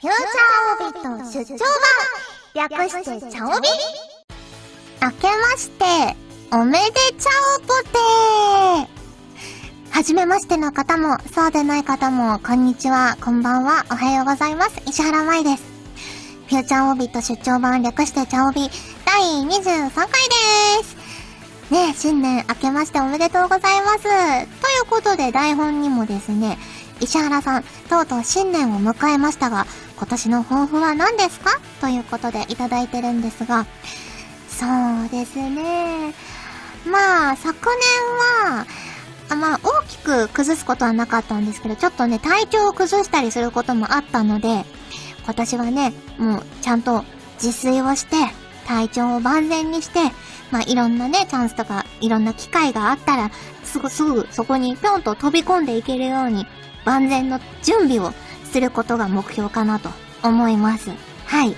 フューチャーオビット出張版略してチャオビ明けまして、おめでちゃおぽてーはじめましての方も、そうでない方も、こんにちは、こんばんは、おはようございます。石原舞です。フューチャーオビット出張版略してチャオビ第23回でーす。ね、新年明けましておめでとうございます。ということで台本にもですね、石原さん、とうとう新年を迎えましたが、今年の抱負は何ですか？ということでいただいてるんですが、そうですね。まあ、昨年は、あまあ、大きく崩すことはなかったんですけど、ちょっとね、体調を崩したりすることもあったので、今年はね、もう、ちゃんと自炊をして、体調を万全にして、まあ、いろんなね、チャンスとか、いろんな機会があったら、すぐすぐそこにぴょんと飛び込んでいけるように、万全の準備をすることが目標かなと思います。はい。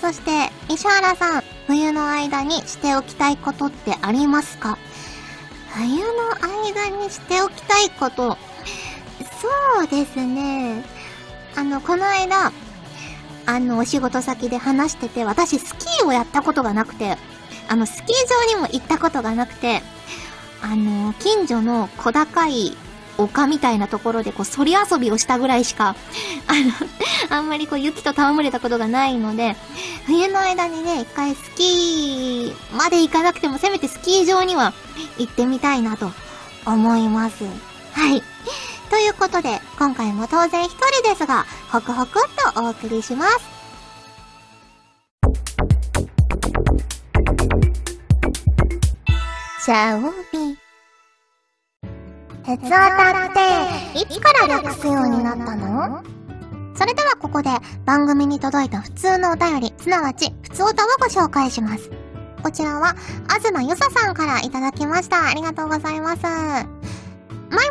そして、石原さん、冬の間にしておきたいことってありますか？冬の間にしておきたいこと、そうですね。あの、この間、あの、お仕事先で話してて、私スキーをやったことがなくて、あの、スキー場にも行ったことがなくて、あの、近所の小高い丘みたいなところでこう、そり遊びをしたぐらいしか、あの、あんまりこう、雪と戯れたことがないので、冬の間にね、一回スキーまで行かなくても、せめてスキー場には行ってみたいなと思います。はい。ということで、今回も当然一人ですが、ホクホクっとお送りします。シャオビ。鉄オタって、いつから略すようになったの？それではここで番組に届いた普通のお便り、すなわち普通おたをご紹介します。こちらは、あずまゆささんからいただきました。ありがとうございます。マイ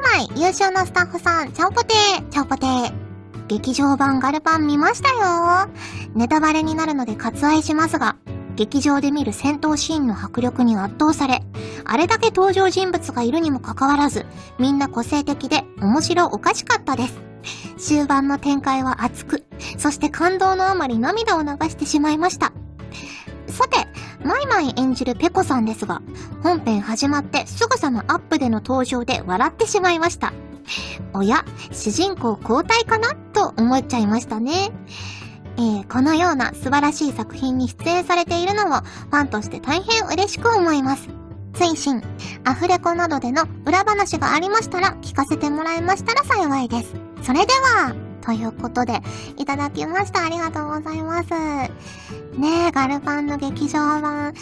マイ、優秀なスタッフさん、チャオポテー、チャオポテー。劇場版ガルパン見ましたよ。ネタバレになるので割愛しますが、劇場で見る戦闘シーンの迫力に圧倒され、あれだけ登場人物がいるにもかかわらず、みんな個性的で面白おかしかったです。終盤の展開は熱く、そして感動のあまり涙を流してしまいました。さて、マイマイ演じるペコさんですが、本編始まってすぐさまアップでの登場で笑ってしまいました。おや、主人公交代かな？と思っちゃいましたね。えー、このような素晴らしい作品に出演されているのもファンとして大変嬉しく思います。推進、アフレコなどでの裏話がありましたら聞かせてもらえましたら幸いです。それでは、ということで、いただきました。ありがとうございます。ねえ、ガルパンの劇場版、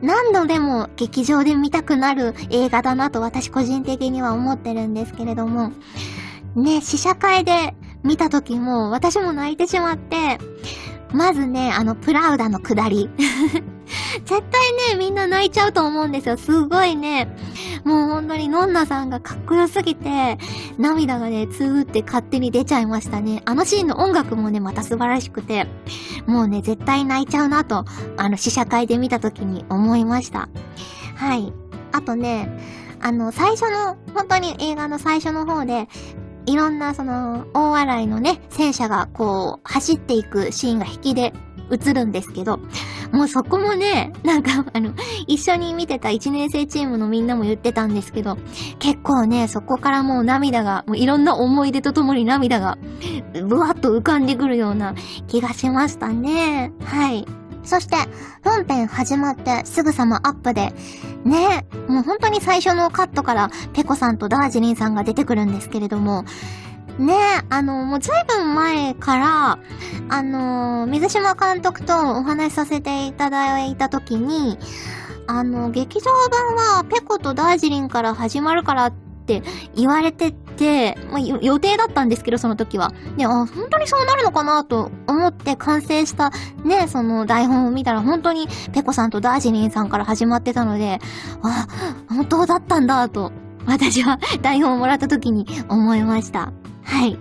何度でも劇場で見たくなる映画だなと私個人的には思ってるんですけれども、ね、試写会で見た時も私も泣いてしまって、まずね、あの、プラウダの下り。絶対ね、みんな泣いちゃうと思うんですよ。すごいね、もう本当にノンナさんがかっこよすぎて、涙がね、ツーって勝手に出ちゃいましたね。あのシーンの音楽もね、また素晴らしくて、もうね、絶対泣いちゃうなと、あの、試写会で見た時に思いました。はい。あとね、あの、最初の、本当に映画の最初の方で、いろんなその、大笑いのね、戦車がこう、走っていくシーンが引きで映るんですけど、もうそこもね、なんかあの、一緒に見てた1年生チームのみんなも言ってたんですけど、結構ね、そこからもう涙が、もういろんな思い出とともに涙が、ぶわっと浮かんでくるような気がしましたね。はい。そして、本編始まってすぐさまアップで、ね、もう本当に最初のカットからペコさんとダージリンさんが出てくるんですけれども、ねあの、もうずいぶん前から、あの、水島監督とお話しさせていただいたときに、あの、劇場版はペコとダージリンから始まるからって言われてて、まあ、予定だったんですけど、その時は。ね、あ、本当にそうなるのかなと思って完成したね、その台本を見たら本当にペコさんとダージリンさんから始まってたので、あ、本当だったんだと、私は 台本をもらった時に思いました。はい。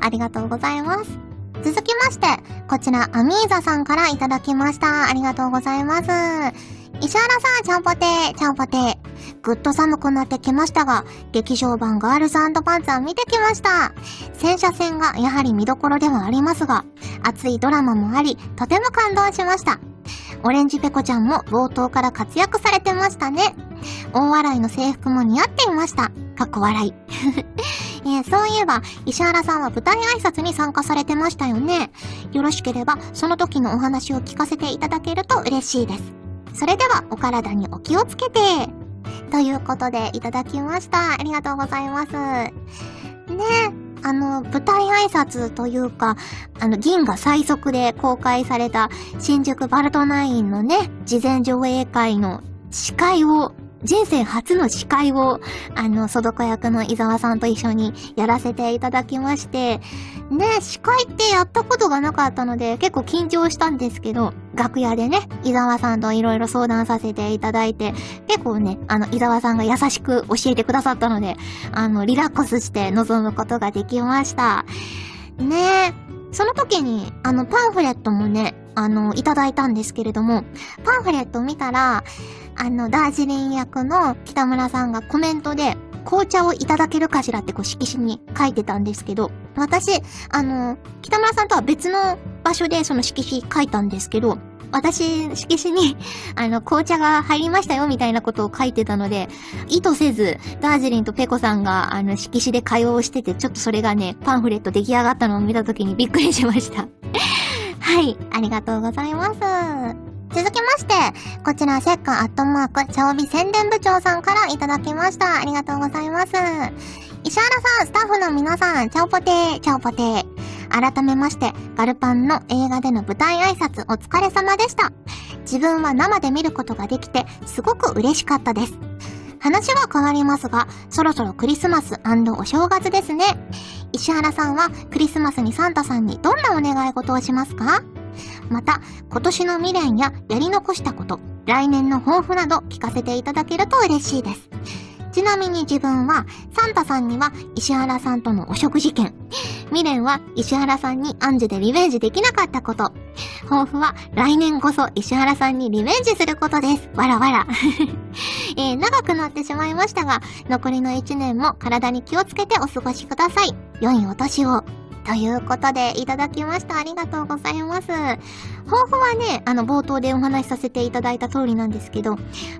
ありがとうございます。続きまして、こちら、アミーザさんからいただきました。ありがとうございます。石原さん、ちゃんぽてー、ちゃんぽてー。ぐっと寒くなってきましたが、劇場版ガールズパンツァー見てきました。戦車戦がやはり見どころではありますが、熱いドラマもあり、とても感動しました。オレンジペコちゃんも冒頭から活躍されてましたね。大笑いの制服も似合っていました。かっこ笑い。えー、そういえば、石原さんは舞台挨拶に参加されてましたよね。よろしければ、その時のお話を聞かせていただけると嬉しいです。それでは、お体にお気をつけて。ということで、いただきました。ありがとうございます。ねあの、舞台挨拶というか、あの、銀河最速で公開された新宿バルトナインのね、事前上映会の司会を人生初の司会を、あの、そどこ役の伊沢さんと一緒にやらせていただきまして、ね、司会ってやったことがなかったので、結構緊張したんですけど、楽屋でね、伊沢さんといろいろ相談させていただいて、結構ね、あの、伊沢さんが優しく教えてくださったので、あの、リラックスして臨むことができました。ねえその時に、あの、パンフレットもね、あの、いただいたんですけれども、パンフレット見たら、あの、ダージリン役の北村さんがコメントで、紅茶をいただけるかしらってこう色紙に書いてたんですけど、私、あの、北村さんとは別の場所でその色紙書いたんですけど、私、色紙に、あの、紅茶が入りましたよ、みたいなことを書いてたので、意図せず、ダージリンとペコさんが、あの、色紙で会話をしてて、ちょっとそれがね、パンフレット出来上がったのを見た時にびっくりしました。はい、ありがとうございます。続きまして、こちら、セッカーアットマーク、茶帯宣伝部長さんからいただきました。ありがとうございます。石原さん、スタッフの皆さん、チャオポテー、チャオポテー。改めまして、ガルパンの映画での舞台挨拶お疲れ様でした。自分は生で見ることができて、すごく嬉しかったです。話は変わりますが、そろそろクリスマスお正月ですね。石原さんはクリスマスにサンタさんにどんなお願い事をしますか？また、今年の未練ややり残したこと、来年の抱負など聞かせていただけると嬉しいです。ちなみに自分は、サンタさんには石原さんとのお食事券。未練は石原さんにアンジュでリベンジできなかったこと。抱負は来年こそ石原さんにリベンジすることです。わらわら。えー、長くなってしまいましたが、残りの1年も体に気をつけてお過ごしください。良いお年を。ということで、いただきました。ありがとうございます。方法はね、あの、冒頭でお話しさせていただいた通りなんですけど、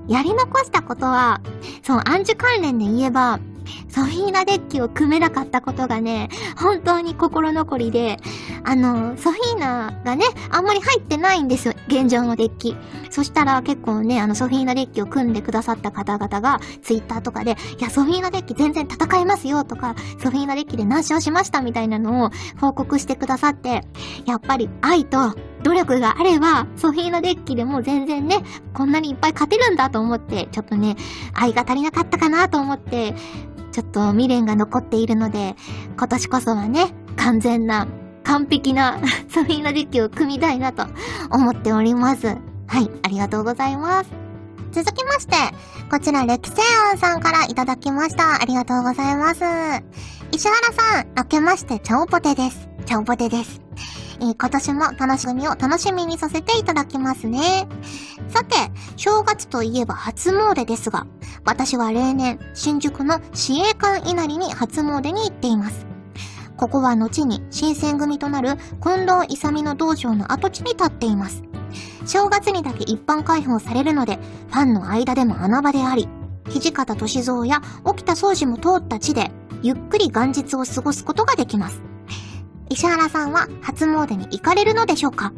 やり残したことは、その、暗示関連で言えば、ソフィーナデッキを組めなかったことがね、本当に心残りで、あの、ソフィーナがね、あんまり入ってないんですよ、現状のデッキ。そしたら結構ね、あの、ソフィーナデッキを組んでくださった方々が、ツイッターとかで、いや、ソフィーナデッキ全然戦えますよとか、ソフィーナデッキで何勝しました？みたいなのを報告してくださって、やっぱり愛と努力があれば、ソフィーナデッキでも全然ね、こんなにいっぱい勝てるんだと思って、ちょっとね、愛が足りなかったかなと思って、ちょっと未練が残っているので、今年こそはね、完全な、完璧なソフィーナデッキを組みたいなと思っております。はい、ありがとうございます。続きまして、こちら、レキセオンさんからいただきました。ありがとうございます。石原さん、明けまして、チャオポテです。チャオポテです。えー、今年も楽しみを楽しみにさせていただきますね。さて、正月といえば初詣ですが、私は例年、新宿の市営館稲荷に初詣に行っています。ここは後に新選組となる近藤勇の道場の跡地に立っています。正月にだけ一般開放されるので、ファンの間でも穴場であり、土方歳三や沖田総司も通った地で、ゆっくり元日を過ごすことができます。石原さんは初詣に行かれるのでしょうか？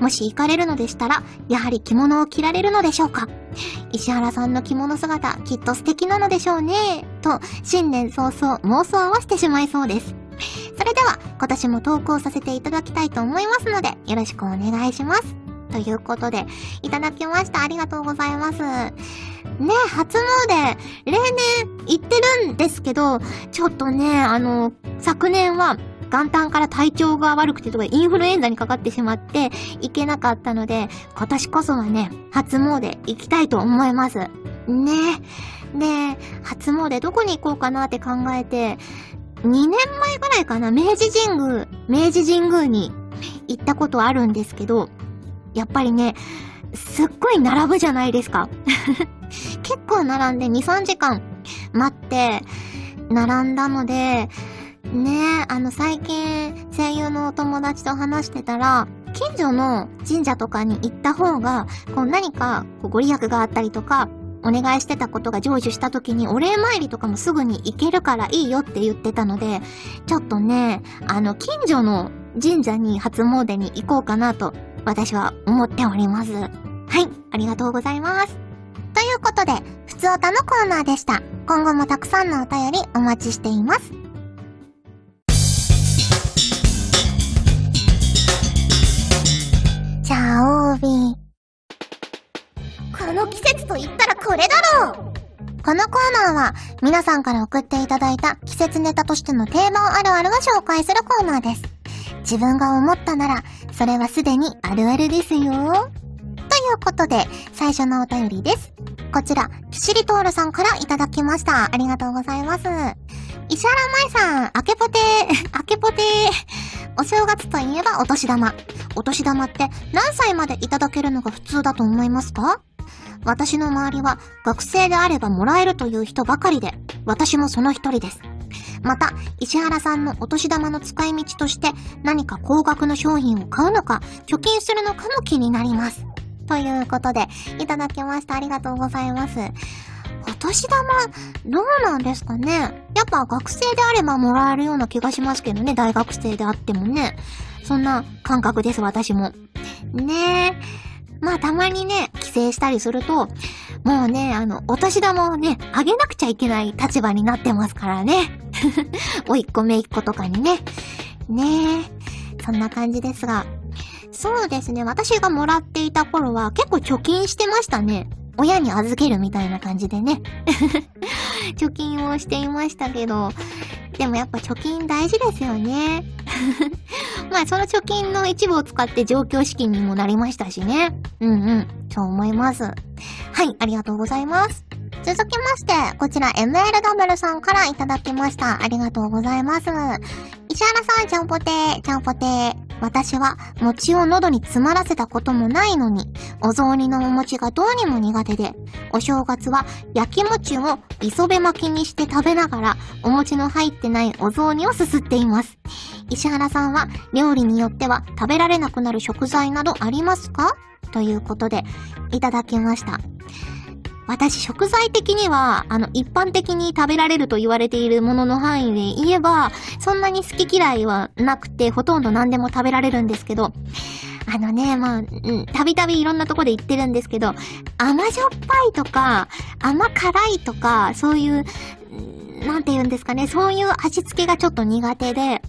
もし行かれるのでしたら、やはり着物を着られるのでしょうか？石原さんの着物姿、きっと素敵なのでしょうね。と、新年早々妄想を合わせてしまいそうです。それでは、今年も投稿させていただきたいと思いますので、よろしくお願いします。ということで、いただきました。ありがとうございます。ね初詣、例年行ってるんですけど、ちょっとね、あの、昨年は元旦から体調が悪くてとかインフルエンザにかかってしまって行けなかったので、今年こそはね、初詣行きたいと思います。ねで、初詣どこに行こうかなって考えて、2年前ぐらいかな、明治神宮、明治神宮に行ったことあるんですけど、やっぱりね、すっごい並ぶじゃないですか。結構並んで2、3時間待って、並んだので、ねえ、あの最近声優のお友達と話してたら、近所の神社とかに行った方が、こう何かこうご利益があったりとか、お願いしてたことが成就した時にお礼参りとかもすぐに行けるからいいよって言ってたので、ちょっとね、あの、近所の神社に初詣に行こうかなと、私は思っております。はい、ありがとうございます。ということで、ふつおたのコーナーでした。今後もたくさんのお便りお待ちしています。じゃあ、オービー。この季節と言ったらこれだろうこのコーナーは皆さんから送っていただいた季節ネタとしての定番あるあるを紹介するコーナーです。自分が思ったなら、それはすでにあるあるですよ。ということで、最初のお便りです。こちら、キシリトールさんからいただきました。ありがとうございます。石原舞さん、あけぽてー、あけぽてー。お正月といえばお年玉。お年玉って何歳までいただけるのが普通だと思いますか？私の周りは学生であればもらえるという人ばかりで、私もその一人です。また、石原さんのお年玉の使い道として何か高額の商品を買うのか、貯金するのかも気になります。ということで、いただきました。ありがとうございます。お年玉、どうなんですかね？やっぱ学生であればもらえるような気がしますけどね、大学生であってもね。そんな感覚です、私も。ねえ。まあたまにね、帰省したりすると、もうね、あの、お年玉をね、あげなくちゃいけない立場になってますからね。おいっ子めいっ子とかにね。ねえ。そんな感じですが。そうですね、私がもらっていた頃は結構貯金してましたね。親に預けるみたいな感じでね。貯金をしていましたけど、でもやっぱ貯金大事ですよね。まあその貯金の一部を使って上京資金にもなりましたしね。うんうん。そう思います。はい、ありがとうございます。続きまして、こちら MLW さんからいただきました。ありがとうございます。石原さん、ちゃんぽてー、ちゃんぽてー。私は餅を喉に詰まらせたこともないのに、お雑煮のお餅がどうにも苦手で、お正月は焼き餅を磯辺巻きにして食べながら、お餅の入ってないお雑煮をすすっています。石原さんは料理によっては食べられなくなる食材などありますか？ということで、いただきました。私、食材的には、あの、一般的に食べられると言われているものの範囲で言えば、そんなに好き嫌いはなくて、ほとんど何でも食べられるんですけど、あのね、まあ、うん、たびたびいろんなとこで言ってるんですけど、甘じょっぱいとか、甘辛いとか、そういう、なんて言うんですかね、そういう味付けがちょっと苦手で、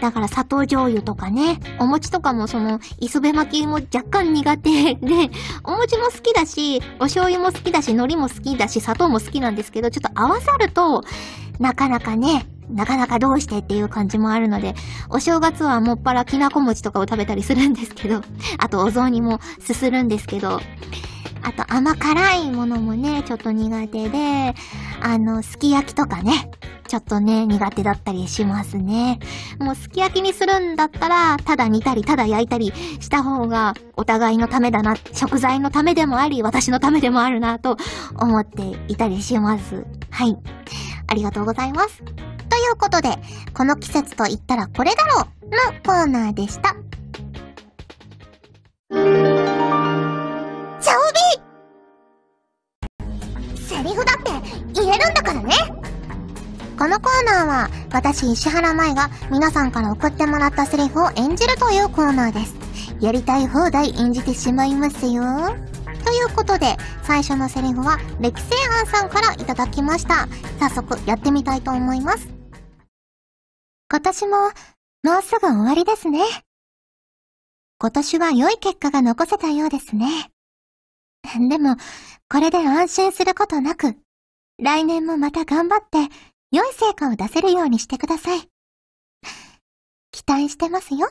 だから砂糖醤油とかね、お餅とかもその、磯辺巻きも若干苦手で、お餅も好きだし、お醤油も好きだし、海苔も好きだし、砂糖も好きなんですけど、ちょっと合わさると、なかなかね、なかなかどうしてっていう感じもあるので、お正月はもっぱらきなこ餅とかを食べたりするんですけど、あとお雑煮もすするんですけど、あと甘辛いものもね、ちょっと苦手で、あの、すき焼きとかね、ちょっとね、苦手だったりしますね。もうすき焼きにするんだったら、ただ煮たり、ただ焼いたりした方が、お互いのためだな、食材のためでもあり、私のためでもあるな、と思っていたりします。はい。ありがとうございます。ということで、この季節と言ったらこれだろうのコーナーでした。言えるんだからねこのコーナーは、私石原舞が皆さんから送ってもらったセリフを演じるというコーナーです。やりたい放題演じてしまいますよ。ということで、最初のセリフは、歴世庵さんからいただきました。早速、やってみたいと思います。今年も、もうすぐ終わりですね。今年は良い結果が残せたようですね。でも、これで安心することなく、来年もまた頑張って、良い成果を出せるようにしてください。期待してますよ。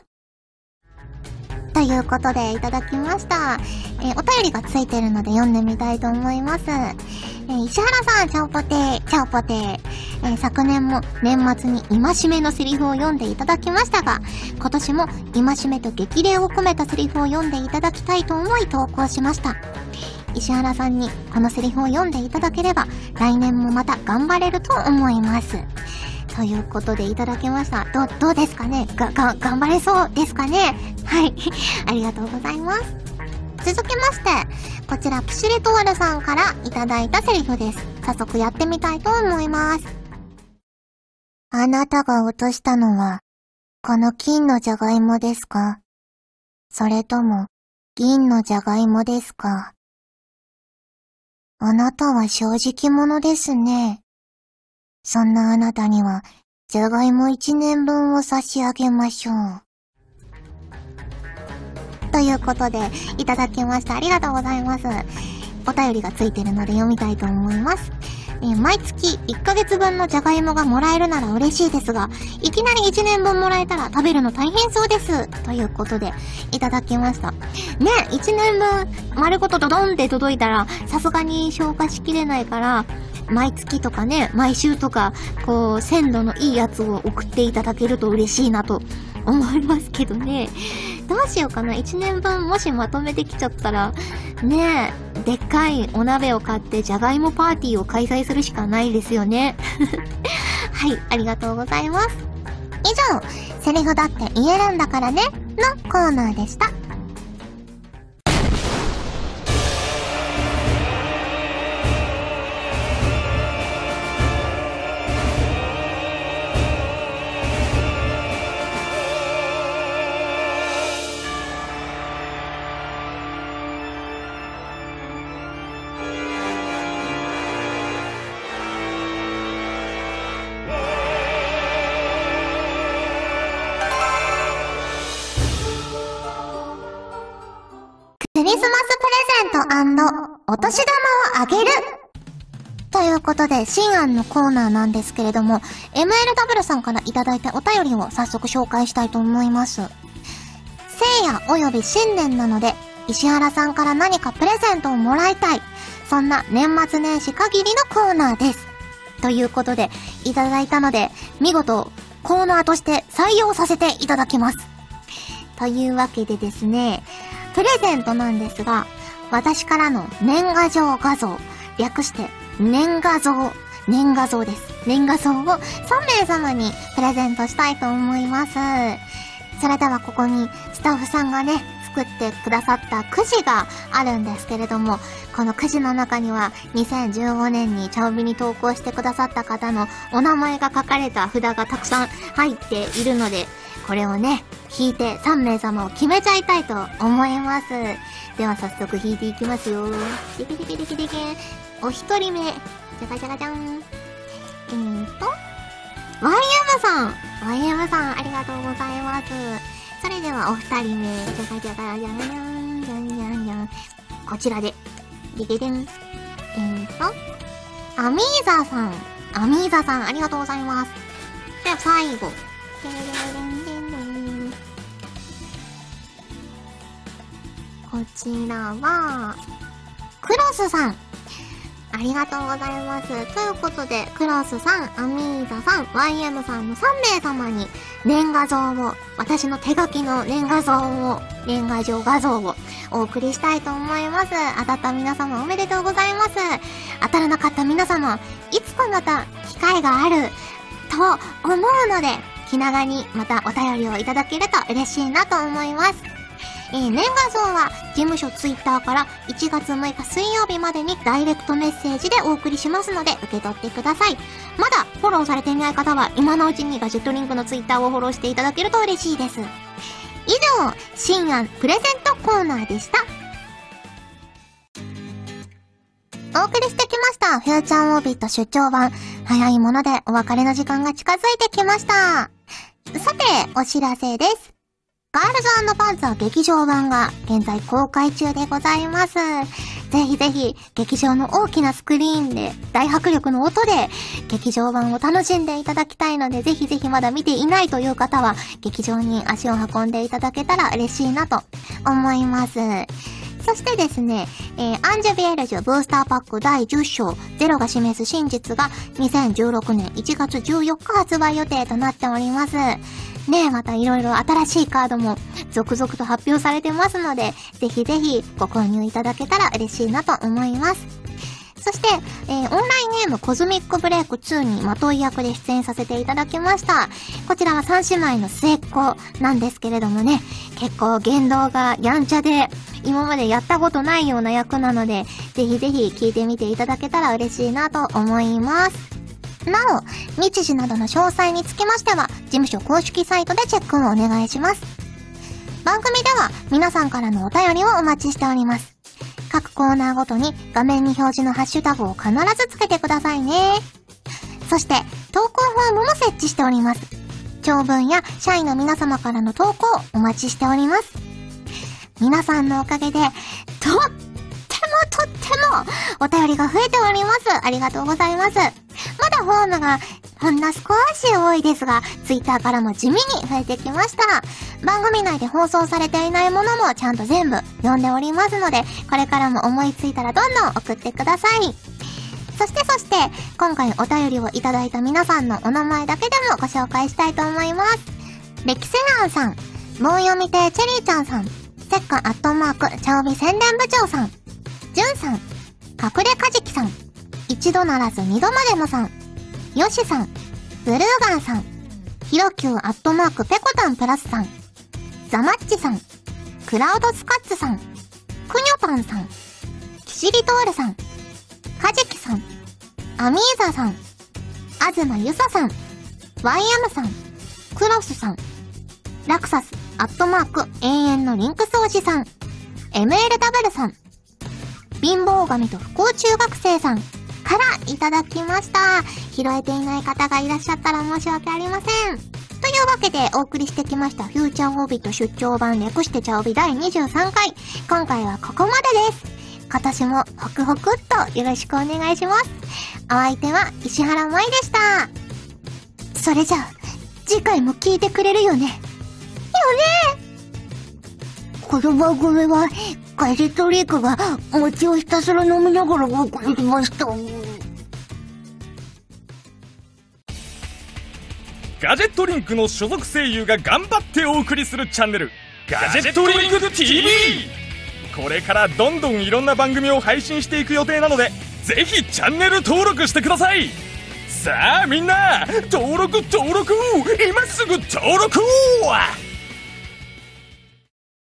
ということでいただきました。えー、お便りがついてるので読んでみたいと思います。えー、石原さん、チャオポテー、チャオポテー。えー、昨年も年末に戒めのセリフを読んでいただきましたが、今年も戒めと激励を込めたセリフを読んでいただきたいと思い投稿しました。石原さんにこのセリフを読んでいただければ、来年もまた頑張れると思います。ということでいただきました。ど、どうですかね？が、が、頑張れそうですかね？はい。ありがとうございます。続きまして、こちらプシリトワルさんからいただいたセリフです。早速やってみたいと思います。あなたが落としたのは、この金のじゃがいもですか？それとも、銀のじゃがいもですか？あなたは正直者ですね。そんなあなたには、じゃがいも一年分を差し上げましょう。ということで、いただきました。ありがとうございます。お便りがついてるので読みたいと思います。え、毎月1ヶ月分のじゃがいもがもらえるなら嬉しいですが、いきなり1年分もらえたら食べるの大変そうです。ということで、いただきました。ね、1年分丸ごとドドンって届いたら、さすがに消化しきれないから、毎月とかね、毎週とか、こう、鮮度のいいやつを送っていただけると嬉しいなと思いますけどね。どうしようかな。1年分もしまとめてきちゃったら、ねえ、でっかいお鍋を買ってじゃがいもパーティーを開催するしかないですよね。はい、ありがとうございます。以上、セリフだって言えるんだからね、のコーナーでした。年玉をあげるということで、新案のコーナーなんですけれども、MLW さんからいただいたお便りを早速紹介したいと思います。聖夜及び新年なので、石原さんから何かプレゼントをもらいたい。そんな年末年始限りのコーナーです。ということで、いただいたので、見事、コーナーとして採用させていただきます。というわけでですね、プレゼントなんですが、私からの年賀状画像、略して年賀像、年賀像です。年賀像を3名様にプレゼントしたいと思います。それではここにスタッフさんがね、作ってくださったくじがあるんですけれども、このくじの中には2015年にチャオビに投稿してくださった方のお名前が書かれた札がたくさん入っているので、これをね、引いて3名様を決めちゃいたいと思います。では早速引いていきますよ。デキデキデキデキ。お一人目。じゃがじゃがじゃん。えーと、YM さん。YM さん、ありがとうございます。それではお二人目。じゃがじゃがじゃがじゃん、じゃんじゃんじゃん。こちらで。デキデン。えーと、アミーザさん。アミーザさん、ありがとうございます。では最後。こちらは、クロスさん。ありがとうございます。ということで、クロスさん、アミーザさん、YM さんの3名様に年賀状を、私の手書きの年賀状を、年賀状画像をお送りしたいと思います。当たった皆様おめでとうございます。当たらなかった皆様、いつかまた機会があると思うので、気長にまたお便りをいただけると嬉しいなと思います。えー、年画像は事務所ツイッターから1月6日水曜日までにダイレクトメッセージでお送りしますので受け取ってください。まだフォローされていない方は今のうちにガジェットリンクのツイッターをフォローしていただけると嬉しいです。以上、新案プレゼントコーナーでした。お送りしてきました。フューチャーオービット出張版。早いものでお別れの時間が近づいてきました。さて、お知らせです。ガールズパンツは劇場版が現在公開中でございます。ぜひぜひ、劇場の大きなスクリーンで、大迫力の音で、劇場版を楽しんでいただきたいので、ぜひぜひまだ見ていないという方は、劇場に足を運んでいただけたら嬉しいなと思います。そしてですね、えー、アンジュビエルジュブースターパック第10章、ゼロが示す真実が2016年1月14日発売予定となっております。ねえ、またいろいろ新しいカードも続々と発表されてますので、ぜひぜひご購入いただけたら嬉しいなと思います。そして、えー、オンラインゲームコズミックブレイク2にまとい役で出演させていただきました。こちらは三姉妹の末っ子なんですけれどもね、結構言動がやんちゃで、今までやったことないような役なので、ぜひぜひ聞いてみていただけたら嬉しいなと思います。なお、日時などの詳細につきましては、事務所公式サイトでチェックをお願いします。番組では皆さんからのお便りをお待ちしております。各コーナーごとに画面に表示のハッシュタグを必ずつけてくださいね。そして、投稿フォームも設置しております。長文や社員の皆様からの投稿をお待ちしております。皆さんのおかげで、とってもとってもお便りが増えております。ありがとうございます。まだフォームがほんの少し多いですが、ツイッターからも地味に増えてきました。番組内で放送されていないものもちゃんと全部読んでおりますので、これからも思いついたらどんどん送ってください。そしてそして、今回お便りをいただいた皆さんのお名前だけでもご紹介したいと思います。レキセランさん、棒読み亭チェリーちゃんさん、セックアットマーク、チャオビ宣伝部長さん、ジュンさん、隠れカジキさん、一度ならず二度までもさん、ヨシさん、ブルーガンさん、ヒロキューアットマークペコタンプラスさん、ザマッチさん、クラウドスカッツさん、クニョパンさん、キシリトールさん、カジキさん、アミーザさん、アズマユサさん、ワイアムさん、クロスさん、ラクサス、アットマーク、永遠のリンク掃除さん、MLW さん、貧乏神と不幸中学生さん、からいただきました。拾えていない方がいらっしゃったら申し訳ありません。というわけでお送りしてきましたフューチャーホビット出張版略してチャオビ第23回。今回はここまでです。今年もホクホクっとよろしくお願いします。お相手は石原舞でした。それじゃあ、次回も聞いてくれるよね。よねこの番組はガジェットリークが餅をひたすら飲みながらお送りしました。ガジェットリンクの所属声優が頑張ってお送りするチャンネルガジェットリンク TV これからどんどんいろんな番組を配信していく予定なのでぜひチャンネル登録してください。さあみんな登録登録。今すぐ登録